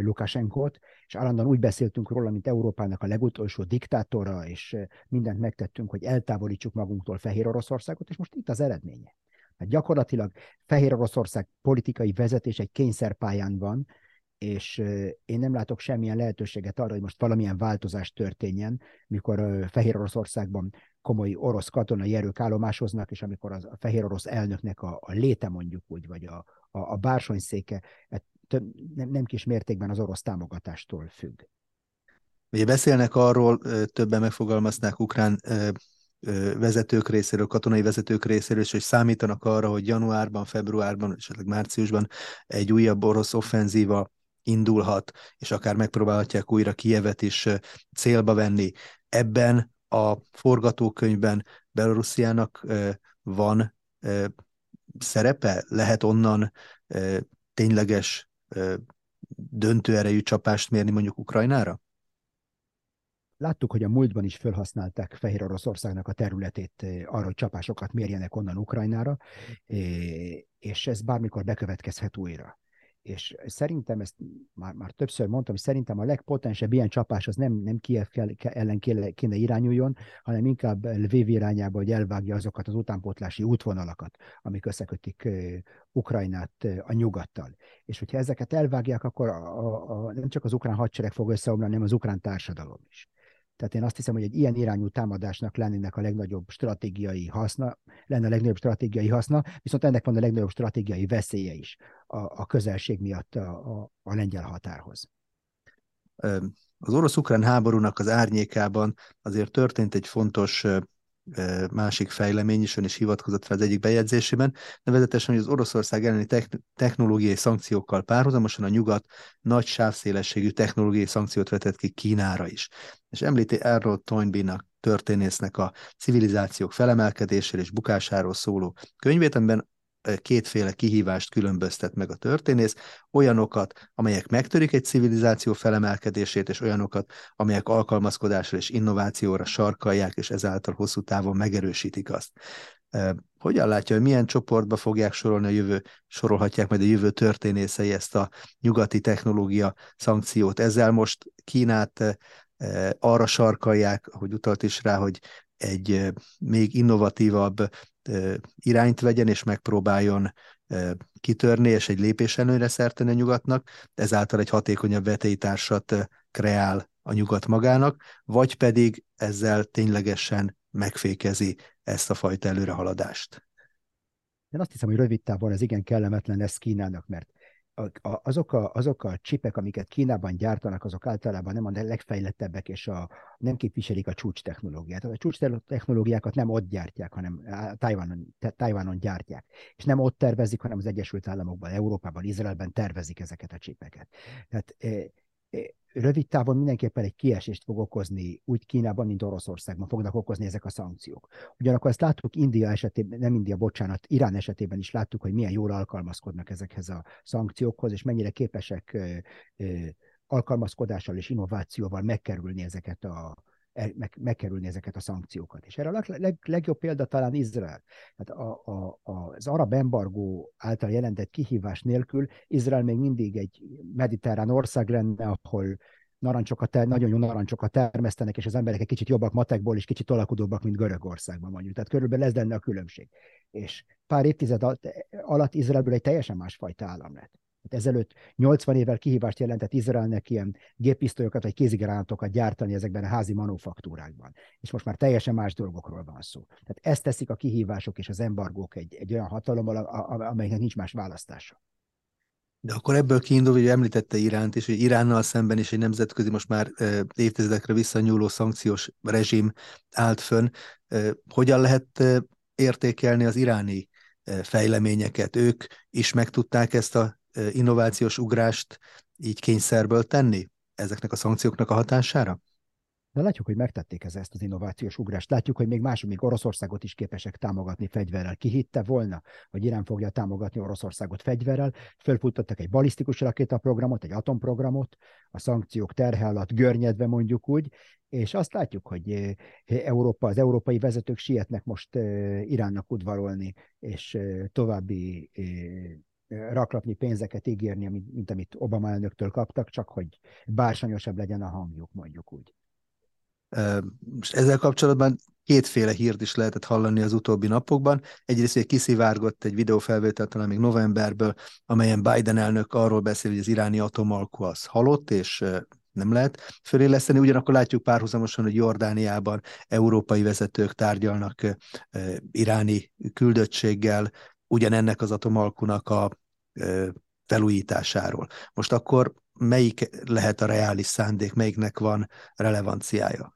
Lukasenkot, és állandóan úgy beszéltünk róla, mint Európának a legutolsó diktátora, és mindent megtettünk, hogy eltávolítsuk magunktól Fehér Oroszországot, és most itt az eredménye. Hát gyakorlatilag Fehér Oroszország politikai vezetés egy kényszerpályán van, és én nem látok semmilyen lehetőséget arra, hogy most valamilyen változás történjen, mikor Fehér Oroszországban komoly orosz katonai erők állomásoznak, és amikor az a fehér orosz elnöknek a, a léte mondjuk úgy, vagy a, a, a bársonyszéke nem, nem kis mértékben az orosz támogatástól függ. Ugye beszélnek arról, többen megfogalmaznák ukrán vezetők részéről, katonai vezetők részéről, és hogy számítanak arra, hogy januárban, februárban, esetleg márciusban egy újabb orosz offenzíva indulhat, és akár megpróbálhatják újra Kievet is célba venni. Ebben a forgatókönyvben Belorussziának van szerepe? Lehet onnan tényleges döntő erejű csapást mérni mondjuk Ukrajnára? Láttuk, hogy a múltban is felhasználták Fehér Oroszországnak a területét arra, hogy csapásokat mérjenek onnan Ukrajnára, és ez bármikor bekövetkezhet újra. És szerintem ezt már, már többször mondtam, hogy szerintem a legpotensebb ilyen csapás az nem, nem Kiev ellen kéne, kéne irányuljon, hanem inkább Lviv irányába, hogy elvágja azokat az utánpótlási útvonalakat, amik összekötik Ukrajnát a nyugattal. És hogyha ezeket elvágják, akkor a, a, a, nem csak az ukrán hadsereg fog összeomlani, hanem az ukrán társadalom is. Tehát én azt hiszem, hogy egy ilyen irányú támadásnak lennének a legnagyobb stratégiai haszna, lenne a legnagyobb stratégiai haszna, viszont ennek van a legnagyobb stratégiai veszélye is a, a közelség miatt a, a, a lengyel határhoz. Az orosz-ukrán háborúnak az árnyékában azért történt egy fontos másik fejlemény is, ön is hivatkozott fel az egyik bejegyzésében, nevezetesen, hogy az Oroszország elleni technológiai szankciókkal párhuzamosan a nyugat nagy sávszélességű technológiai szankciót vetett ki Kínára is. És említi Errol Toynbee-nak történésznek a civilizációk felemelkedéséről és bukásáról szóló könyvét, amiben kétféle kihívást különböztet meg a történész, olyanokat, amelyek megtörik egy civilizáció felemelkedését, és olyanokat, amelyek alkalmazkodásra és innovációra sarkalják, és ezáltal hosszú távon megerősítik azt. Hogyan látja, hogy milyen csoportba fogják sorolni a jövő, sorolhatják majd a jövő történészei ezt a nyugati technológia szankciót? Ezzel most Kínát arra sarkalják, hogy utalt is rá, hogy egy még innovatívabb irányt vegyen, és megpróbáljon kitörni, és egy lépés előre szerteni a nyugatnak, ezáltal egy hatékonyabb vetélytársat kreál a nyugat magának, vagy pedig ezzel ténylegesen megfékezi ezt a fajta előrehaladást. Én azt hiszem, hogy rövid távon ez igen kellemetlen lesz Kínának, mert azok a, azok a csipek, amiket Kínában gyártanak, azok általában nem a legfejlettebbek, és a, nem képviselik a csúcs technológiát. A csúcs technológiákat nem ott gyártják, hanem Tajvanon, Tajvanon gyártják. És nem ott tervezik, hanem az Egyesült Államokban, Európában, Izraelben tervezik ezeket a csipeket. Tehát rövid távon mindenképpen egy kiesést fog okozni úgy Kínában, mint Oroszországban fognak okozni ezek a szankciók. Ugyanakkor ezt láttuk India esetében, nem India, bocsánat, Irán esetében is láttuk, hogy milyen jól alkalmazkodnak ezekhez a szankciókhoz, és mennyire képesek alkalmazkodással és innovációval megkerülni ezeket a, meg, megkerülni ezeket a szankciókat. És erre a leg, legjobb példa talán Izrael. Tehát a, a, az arab embargó által jelentett kihívás nélkül Izrael még mindig egy mediterrán ország lenne, ahol narancsokat, nagyon jó narancsokat termesztenek, és az emberek egy kicsit jobbak matekból, és kicsit alakulóbbak, mint Görögországban mondjuk. Tehát körülbelül ez lenne a különbség. És pár évtized alatt Izraelből egy teljesen másfajta állam lett. Ezelőtt 80 évvel kihívást jelentett Izraelnek ilyen géppisztolyokat vagy kézigránátokat gyártani ezekben a házi manufaktúrákban. És most már teljesen más dolgokról van szó. Tehát ezt teszik a kihívások és az embargók egy, egy olyan hatalommal, amelynek nincs más választása. De akkor ebből kiindul, hogy említette Iránt is, hogy Iránnal szemben is egy nemzetközi, most már évtizedekre visszanyúló szankciós rezsim állt fönn. Hogyan lehet értékelni az iráni fejleményeket? Ők is meg tudták ezt a innovációs ugrást így kényszerből tenni ezeknek a szankcióknak a hatására? De látjuk, hogy megtették ez, ezt az innovációs ugrást. Látjuk, hogy még mások, még Oroszországot is képesek támogatni fegyverrel. Ki hitte volna, hogy Irán fogja támogatni Oroszországot fegyverrel? Fölfutottak egy balisztikus rakétaprogramot, egy atomprogramot, a szankciók terhe alatt görnyedve mondjuk úgy, és azt látjuk, hogy Európa, az európai vezetők sietnek most Iránnak udvarolni, és további raklapnyi pénzeket ígérni, mint amit Obama elnöktől kaptak, csak hogy bársanyosabb legyen a hangjuk, mondjuk úgy. Most ezzel kapcsolatban kétféle hírt is lehetett hallani az utóbbi napokban. Egyrészt, hogy kiszivárgott egy videófelvétel talán még novemberből, amelyen Biden elnök arról beszél, hogy az iráni atomalkú az halott, és nem lehet föléleszteni. Ugyanakkor látjuk párhuzamosan, hogy Jordániában európai vezetők tárgyalnak iráni küldöttséggel ugyanennek az atomalkunak a felújításáról. Most akkor melyik lehet a reális szándék, melyiknek van relevanciája?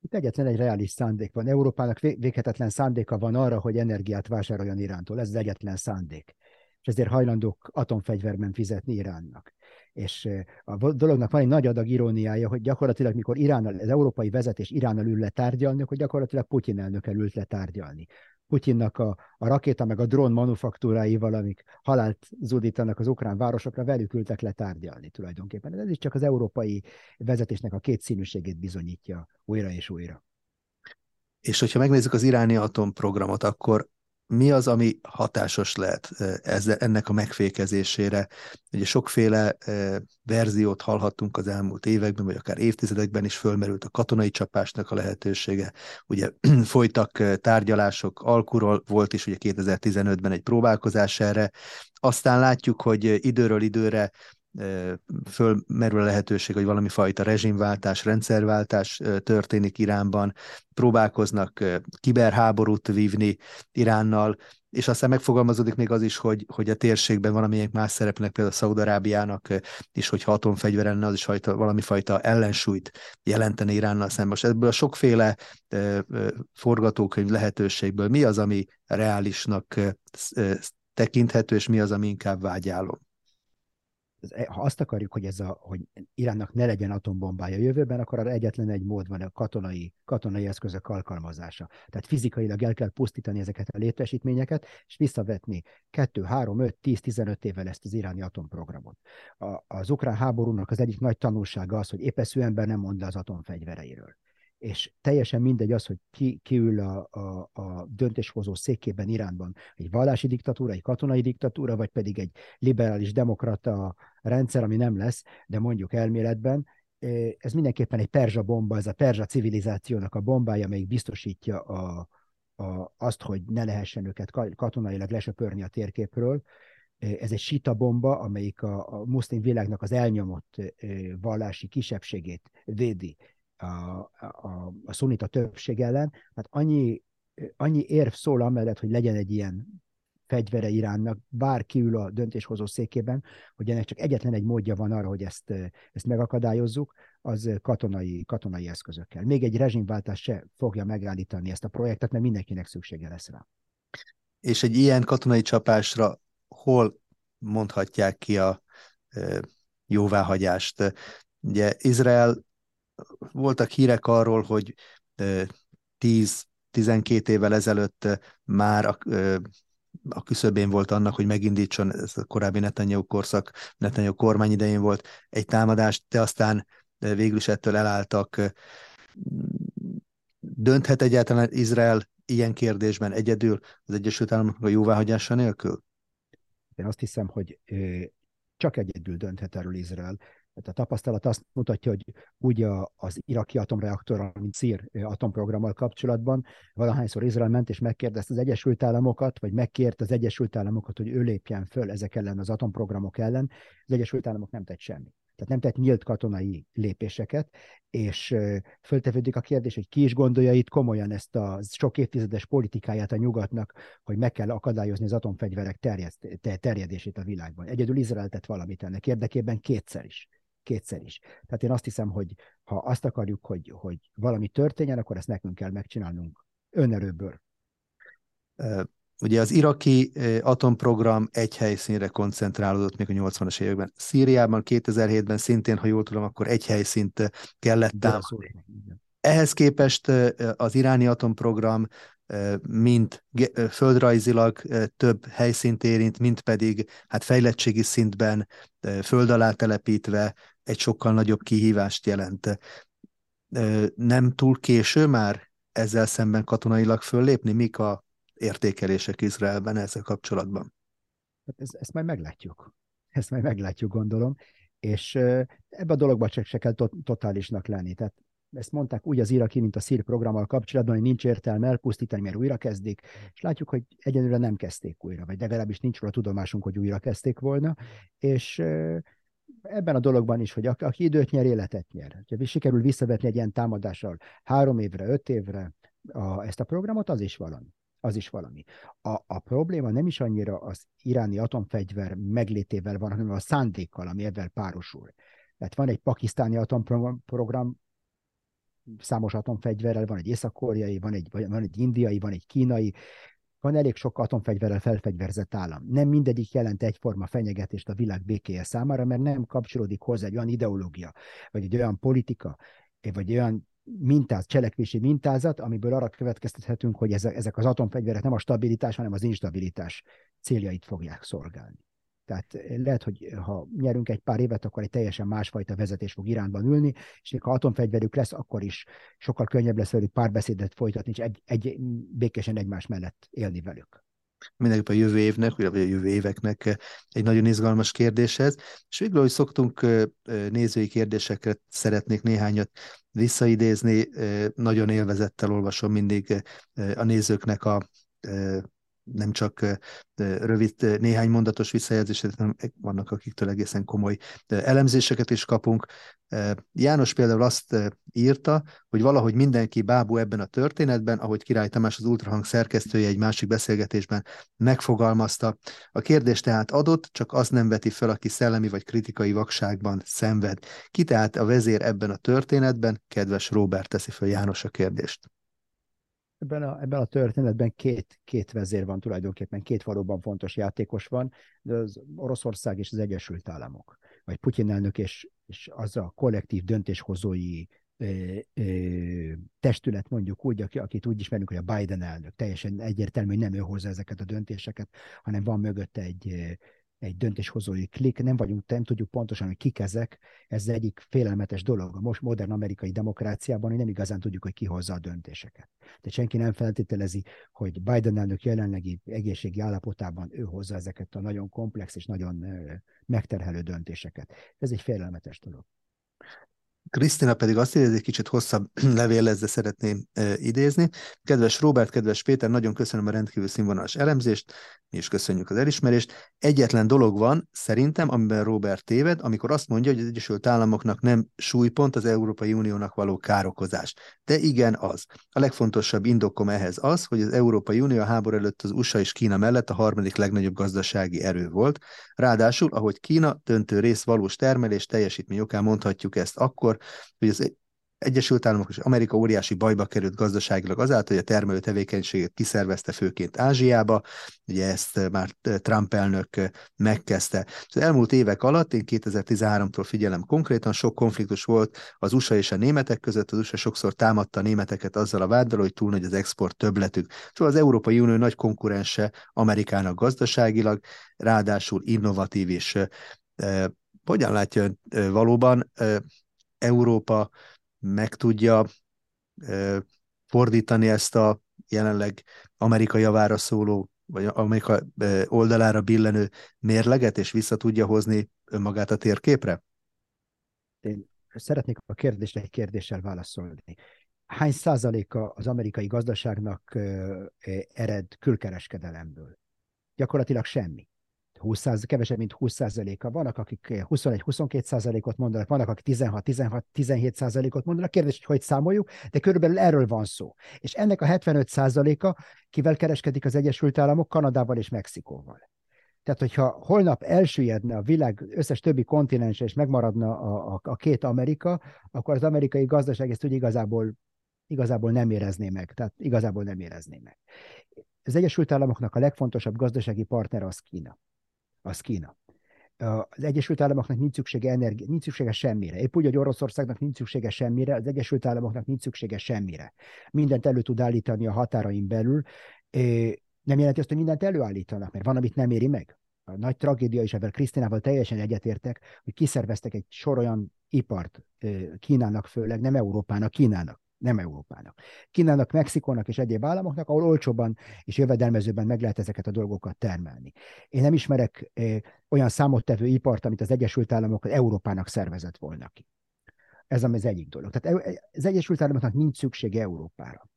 Itt egyetlen egy reális szándék van. Európának véghetetlen szándéka van arra, hogy energiát vásároljon Irántól. Ez az egyetlen szándék. És ezért hajlandók atomfegyverben fizetni Iránnak. És a dolognak van egy nagy adag iróniája, hogy gyakorlatilag, mikor Iránnal, az európai vezetés Iránnal ül le tárgyalni, hogy gyakorlatilag Putyin elnökkel ült le tárgyalni. Putyinnak a, a rakéta meg a drón manufaktúráival, amik halált zúdítanak az ukrán városokra, velük ültek le tárgyalni tulajdonképpen. Ez is csak az európai vezetésnek a két színűségét bizonyítja újra és újra. És hogyha megnézzük az iráni atomprogramot, akkor mi az, ami hatásos lehet ennek a megfékezésére? Ugye sokféle verziót hallhattunk az elmúlt években, vagy akár évtizedekben is fölmerült a katonai csapásnak a lehetősége. Ugye *clears throat* folytak tárgyalások alkuról, volt is ugye 2015-ben egy próbálkozás erre. Aztán látjuk, hogy időről időre fölmerül a lehetőség, hogy valami fajta rezsimváltás, rendszerváltás történik Iránban, próbálkoznak kiberháborút vívni Iránnal, és aztán megfogalmazódik még az is, hogy, hogy a térségben valamilyen más szerepnek, például Szaudarábiának is, hogyha atomfegyver lenne, az is fajta, valami fajta ellensúlyt jelentene Iránnal szemben. Most ebből a sokféle forgatókönyv lehetőségből mi az, ami reálisnak tekinthető, és mi az, ami inkább vágyálom? E, ha azt akarjuk, hogy, ez a, hogy Iránnak ne legyen atombombája jövőben, akkor arra egyetlen egy mód van a katonai, katonai eszközök alkalmazása. Tehát fizikailag el kell pusztítani ezeket a létesítményeket, és visszavetni 2, 3, 5, 10, 15 évvel ezt az iráni atomprogramot. A, az ukrán háborúnak az egyik nagy tanulsága az, hogy épeszű ember nem mond le az atomfegyvereiről és teljesen mindegy az, hogy ki, ki ül a, a, a döntéshozó székében Iránban, egy vallási diktatúra, egy katonai diktatúra, vagy pedig egy liberális demokrata rendszer, ami nem lesz, de mondjuk elméletben, ez mindenképpen egy perzsa bomba, ez a perzsa civilizációnak a bombája, amelyik biztosítja a, a, azt, hogy ne lehessen őket katonailag lesöpörni a térképről. Ez egy sita bomba, amelyik a, a muszlim világnak az elnyomott vallási kisebbségét védi a, a, a szunita többség ellen, hát annyi, annyi érv szól amellett, hogy legyen egy ilyen fegyvere Iránnak, bárki ül a döntéshozó székében, hogy ennek csak egyetlen egy módja van arra, hogy ezt, ezt megakadályozzuk, az katonai, katonai eszközökkel. Még egy rezsimváltás se fogja megállítani ezt a projektet, mert mindenkinek szüksége lesz rá. És egy ilyen katonai csapásra hol mondhatják ki a jóváhagyást? Ugye Izrael voltak hírek arról, hogy 10-12 évvel ezelőtt már a, a küszöbén volt annak, hogy megindítson, ez a korábbi Netanyahu korszak, Netanyahu kormány idején volt egy támadást, de aztán végül is ettől elálltak. Dönthet egyáltalán Izrael ilyen kérdésben egyedül az Egyesült Államoknak a jóváhagyása nélkül? Én azt hiszem, hogy csak egyedül dönthet erről Izrael. A tapasztalat azt mutatja, hogy úgy a, az iraki atomreaktor, mint szír atomprogrammal kapcsolatban, valahányszor Izrael ment és megkérdezte az Egyesült Államokat, vagy megkért az Egyesült Államokat, hogy ő lépjen föl ezek ellen, az atomprogramok ellen, az Egyesült Államok nem tett semmit. Tehát nem tett nyílt katonai lépéseket, és föltevődik a kérdés, hogy ki is gondolja itt komolyan ezt a sok évtizedes politikáját a nyugatnak, hogy meg kell akadályozni az atomfegyverek terjed, terjedését a világban. Egyedül Izrael tett valamit ennek érdekében kétszer is kétszer is. Tehát én azt hiszem, hogy ha azt akarjuk, hogy, hogy valami történjen, akkor ezt nekünk kell megcsinálnunk önerőből. Ugye az iraki atomprogram egy helyszínre koncentrálódott még a 80-as években. Szíriában 2007-ben szintén, ha jól tudom, akkor egy helyszínt kellett támadni. Ehhez képest az iráni atomprogram mint földrajzilag több helyszínt érint, mint pedig hát fejlettségi szintben föld alá telepítve egy sokkal nagyobb kihívást jelent. Nem túl késő már ezzel szemben katonailag föllépni? Mik a értékelések Izraelben ezzel kapcsolatban? Hát ez, ezt majd meglátjuk. Ezt majd meglátjuk, gondolom. És ebbe a dologba csak se kell totálisnak lenni. Tehát ezt mondták úgy az iraki, mint a szír programmal kapcsolatban, hogy nincs értelme elpusztítani, mert újra kezdik, és látjuk, hogy egyenlőre nem kezdték újra, vagy legalábbis nincs róla tudomásunk, hogy újra kezdték volna, és ebben a dologban is, hogy aki időt nyer, életet nyer. Ha sikerül visszavetni egy ilyen támadással három évre, öt évre a, ezt a programot, az is valami. Az is valami. A, a probléma nem is annyira az iráni atomfegyver meglétével van, hanem a szándékkal, ami ebben párosul. Tehát van egy pakisztáni atomprogram, számos atomfegyverrel, van egy észak-koreai, van egy, van egy indiai, van egy kínai, van elég sok atomfegyverrel felfegyverzett állam. Nem mindegyik jelent egyforma fenyegetést a világ békéje számára, mert nem kapcsolódik hozzá egy olyan ideológia, vagy egy olyan politika, vagy olyan mintáz, cselekvési mintázat, amiből arra következtethetünk, hogy ezek az atomfegyverek nem a stabilitás, hanem az instabilitás céljait fogják szolgálni. Tehát lehet, hogy ha nyerünk egy pár évet, akkor egy teljesen másfajta vezetés fog Iránban ülni, és ha atomfegyverük lesz, akkor is sokkal könnyebb lesz velük párbeszédet folytatni, és egy, egy békésen egymás mellett élni velük. mindenképpen a jövő évnek, vagy a jövő éveknek egy nagyon izgalmas kérdéshez. És végül, hogy szoktunk nézői kérdéseket, szeretnék néhányat visszaidézni. Nagyon élvezettel olvasom mindig a nézőknek a nem csak rövid, néhány mondatos visszajelzéseket, hanem vannak, akiktől egészen komoly elemzéseket is kapunk. János például azt írta, hogy valahogy mindenki bábú ebben a történetben, ahogy Király Tamás az Ultrahang szerkesztője egy másik beszélgetésben megfogalmazta. A kérdés tehát adott, csak azt nem veti fel, aki szellemi vagy kritikai vakságban szenved. Ki tehát a vezér ebben a történetben? Kedves Robert teszi fel János a kérdést ebben a, ebben a történetben két, két vezér van tulajdonképpen, két valóban fontos játékos van, de az Oroszország és az Egyesült Államok, vagy Putyin elnök és, és az a kollektív döntéshozói testület mondjuk úgy, akit úgy ismerünk, hogy a Biden elnök. Teljesen egyértelmű, hogy nem ő hozza ezeket a döntéseket, hanem van mögötte egy, egy döntéshozói klik, nem vagyunk, nem tudjuk pontosan, hogy kik ezek, ez egyik félelmetes dolog a most modern amerikai demokráciában, hogy nem igazán tudjuk, hogy ki hozza a döntéseket. De senki nem feltételezi, hogy Biden elnök jelenlegi egészségi állapotában ő hozza ezeket a nagyon komplex és nagyon megterhelő döntéseket. Ez egy félelmetes dolog. Krisztina pedig azt írja, egy kicsit hosszabb *clears throat* levél lesz, de szeretném idézni. Kedves Robert, kedves Péter, nagyon köszönöm a rendkívül színvonalas elemzést, mi is köszönjük az elismerést. Egyetlen dolog van szerintem, amiben Robert téved, amikor azt mondja, hogy az Egyesült Államoknak nem súlypont az Európai Uniónak való károkozás. De igen, az. A legfontosabb indokom ehhez az, hogy az Európai Unió a háború előtt az USA és Kína mellett a harmadik legnagyobb gazdasági erő volt. Ráadásul, ahogy Kína döntő rész valós termelés teljesítmény okán mondhatjuk ezt akkor, hogy az Egyesült Államok és Amerika óriási bajba került gazdaságilag azáltal, hogy a termelő tevékenységet kiszervezte főként Ázsiába, ugye ezt már Trump elnök megkezdte. Az elmúlt évek alatt, én 2013-tól figyelem konkrétan, sok konfliktus volt az USA és a németek között, az USA sokszor támadta a németeket azzal a váddal, hogy túl nagy az export többletük. Szóval az Európai Unió nagy konkurense Amerikának gazdaságilag, ráadásul innovatív is. Hogyan látja valóban Európa meg tudja fordítani ezt a jelenleg Amerika javára szóló, vagy Amerika oldalára billenő mérleget, és vissza tudja hozni önmagát a térképre? Én szeretnék a kérdésre egy kérdéssel válaszolni. Hány százaléka az amerikai gazdaságnak ered külkereskedelemből? Gyakorlatilag semmi. 20% kevesebb, mint 20%-a. Vannak, akik 21-22%-ot mondanak, vannak, akik 16-17%-ot mondanak. Kérdés, hogy hogy számoljuk, de körülbelül erről van szó. És ennek a 75%-a kivel kereskedik az Egyesült Államok, Kanadával és Mexikóval. Tehát, hogyha holnap elsüllyedne a világ összes többi kontinens, és megmaradna a, a, a két Amerika, akkor az amerikai gazdaság ezt úgy igazából, igazából nem érezné meg. Tehát igazából nem érezné meg. Az Egyesült Államoknak a legfontosabb gazdasági partner az Kína az Kína. Az Egyesült Államoknak nincs szüksége energi- nincs szüksége semmire. Épp úgy, hogy Oroszországnak nincs szüksége semmire, az Egyesült Államoknak nincs szüksége semmire. Mindent elő tud állítani a határain belül. Nem jelenti azt, hogy mindent előállítanak, mert van, amit nem éri meg. A nagy tragédia is, ebben Krisztinával teljesen egyetértek, hogy kiszerveztek egy sor olyan ipart Kínának főleg, nem Európának, Kínának nem Európának. Kínának, Mexikónak és egyéb államoknak, ahol olcsóban és jövedelmezőben meg lehet ezeket a dolgokat termelni. Én nem ismerek eh, olyan számottevő ipart, amit az Egyesült Államok Európának szervezett volna ki. Ez az egyik dolog. Tehát e, az Egyesült Államoknak nincs szüksége Európára.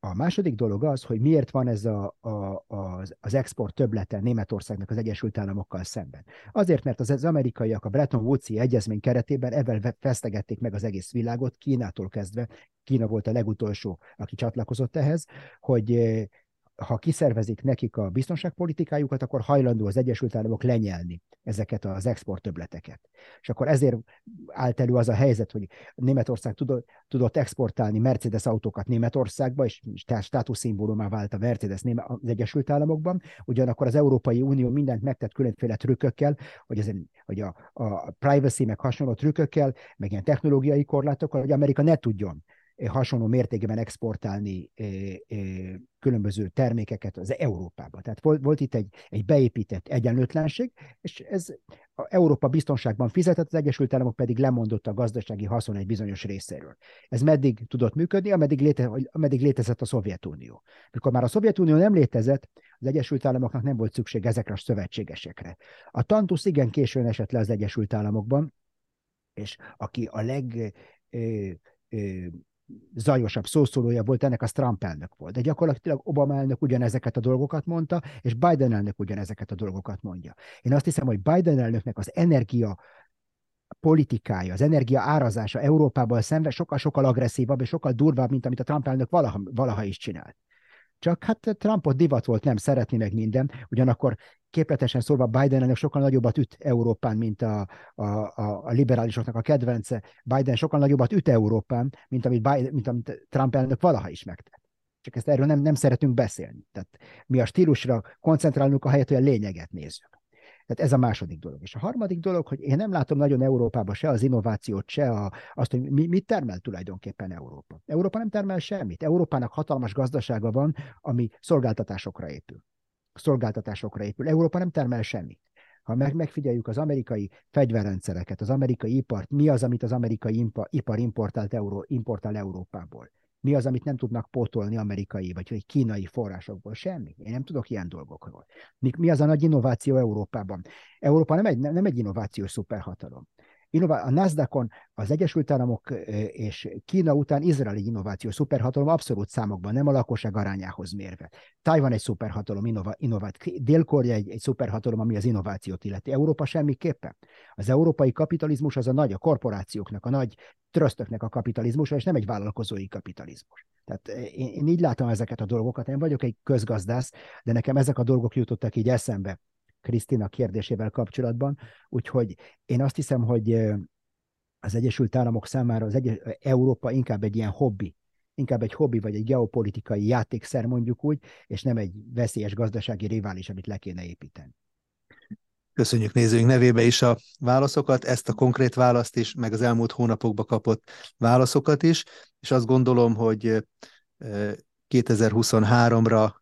A második dolog az, hogy miért van ez a, a, az, az export töblete Németországnak az Egyesült Államokkal szemben. Azért, mert az, az amerikaiak a Bretton Woods-i egyezmény keretében ebben fesztegették meg az egész világot, Kínától kezdve, Kína volt a legutolsó, aki csatlakozott ehhez, hogy ha kiszervezik nekik a biztonságpolitikájukat, akkor hajlandó az Egyesült Államok lenyelni ezeket az export töbleteket. És akkor ezért állt elő az a helyzet, hogy Németország tudott, exportálni Mercedes autókat Németországba, és státuszszimbólumá vált a Mercedes az Egyesült Államokban, ugyanakkor az Európai Unió mindent megtett különféle trükkökkel, hogy, ez, hogy a, a privacy meg hasonló trükkökkel, meg ilyen technológiai korlátokkal, hogy Amerika ne tudjon hasonló mértékben exportálni különböző termékeket az Európába. Tehát volt, itt egy, egy beépített egyenlőtlenség, és ez a Európa biztonságban fizetett, az Egyesült Államok pedig lemondott a gazdasági haszon egy bizonyos részéről. Ez meddig tudott működni, ameddig, léte, ameddig létezett a Szovjetunió. Mikor már a Szovjetunió nem létezett, az Egyesült Államoknak nem volt szükség ezekre a szövetségesekre. A Tantus igen későn esett le az Egyesült Államokban, és aki a leg ö, ö, zajosabb szószólója volt, ennek az Trump elnök volt. De gyakorlatilag Obama elnök ugyanezeket a dolgokat mondta, és Biden elnök ugyanezeket a dolgokat mondja. Én azt hiszem, hogy Biden elnöknek az energia politikája, az energia árazása Európában szemben sokkal-sokkal agresszívabb és sokkal durvább, mint amit a Trump elnök valaha, valaha is csinált. Csak hát Trumpot divat volt nem szeretni meg minden, ugyanakkor képletesen szólva Biden elnök sokkal nagyobbat üt Európán, mint a, a, a, a liberálisoknak a kedvence. Biden sokkal nagyobbat üt Európán, mint amit, Biden, mint amit Trump elnök valaha is megtett. Csak ezt erről nem, nem szeretünk beszélni. Tehát mi a stílusra koncentrálunk a helyet, hogy a lényeget nézzük. Tehát ez a második dolog. És a harmadik dolog, hogy én nem látom nagyon Európában se az innovációt, se a, azt, hogy mi, mit termel tulajdonképpen Európa. Európa nem termel semmit. Európának hatalmas gazdasága van, ami szolgáltatásokra épül. Szolgáltatásokra épül. Európa nem termel semmit. Ha meg, megfigyeljük az amerikai fegyverrendszereket, az amerikai ipart, mi az, amit az amerikai ipar importált Euró, importál Európából? Mi az, amit nem tudnak pótolni amerikai vagy, vagy kínai forrásokból? Semmi. Én nem tudok ilyen dolgokról. Mi, mi az a nagy innováció Európában? Európa nem egy, nem egy innovációs szuperhatalom a NASDAQ-on az Egyesült Államok és Kína után izraeli innováció szuperhatalom abszolút számokban, nem a lakosság arányához mérve. Taiwan egy szuperhatalom, innova, innovat, Dél-Korea egy, egy szuperhatalom, ami az innovációt illeti. Európa semmiképpen. Az európai kapitalizmus az a nagy, a korporációknak, a nagy trösztöknek a kapitalizmusa, és nem egy vállalkozói kapitalizmus. Tehát én, én így látom ezeket a dolgokat, én vagyok egy közgazdász, de nekem ezek a dolgok jutottak így eszembe Krisztina kérdésével kapcsolatban. Úgyhogy én azt hiszem, hogy az Egyesült Államok számára az egy, Európa inkább egy ilyen hobbi, inkább egy hobbi vagy egy geopolitikai játékszer mondjuk úgy, és nem egy veszélyes gazdasági rivális, amit le kéne építeni. Köszönjük nézőink nevébe is a válaszokat, ezt a konkrét választ is, meg az elmúlt hónapokban kapott válaszokat is, és azt gondolom, hogy 2023-ra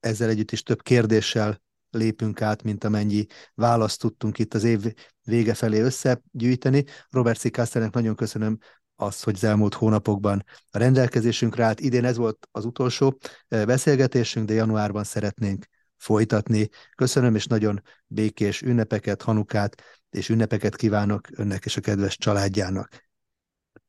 ezzel együtt is több kérdéssel lépünk át, mint amennyi választ tudtunk itt az év vége felé összegyűjteni. Robert C. nagyon köszönöm azt, hogy az elmúlt hónapokban a rendelkezésünkre állt. Idén ez volt az utolsó eh, beszélgetésünk, de januárban szeretnénk folytatni. Köszönöm, és nagyon békés ünnepeket, Hanukát és ünnepeket kívánok önnek és a kedves családjának.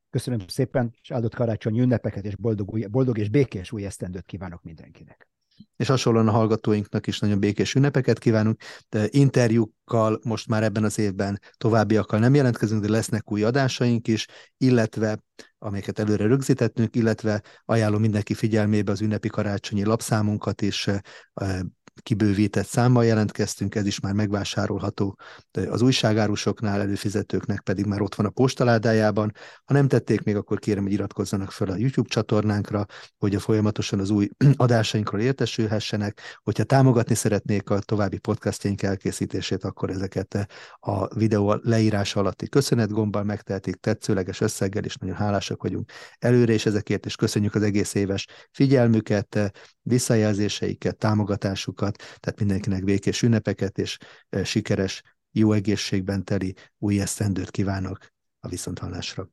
Köszönöm szépen, és áldott karácsonyi ünnepeket, és boldog, új, boldog és békés új esztendőt kívánok mindenkinek és hasonlóan a hallgatóinknak is nagyon békés ünnepeket kívánunk. De interjúkkal most már ebben az évben továbbiakkal nem jelentkezünk, de lesznek új adásaink is, illetve amiket előre rögzítettünk, illetve ajánlom mindenki figyelmébe az ünnepi karácsonyi lapszámunkat is, kibővített számmal jelentkeztünk, ez is már megvásárolható az újságárusoknál, előfizetőknek pedig már ott van a postaládájában. Ha nem tették még, akkor kérem, hogy iratkozzanak fel a YouTube csatornánkra, hogy a folyamatosan az új *clears throat* adásainkról értesülhessenek. Hogyha támogatni szeretnék a további podcastjaink elkészítését, akkor ezeket a videó leírása alatti köszönetgombbal megtehetik, tetszőleges összeggel, és nagyon hálásak vagyunk előre, és ezekért is köszönjük az egész éves figyelmüket, visszajelzéseiket, támogatásukat, tehát mindenkinek békés ünnepeket és eh, sikeres, jó egészségben teli új esztendőt kívánok a viszonthallásra.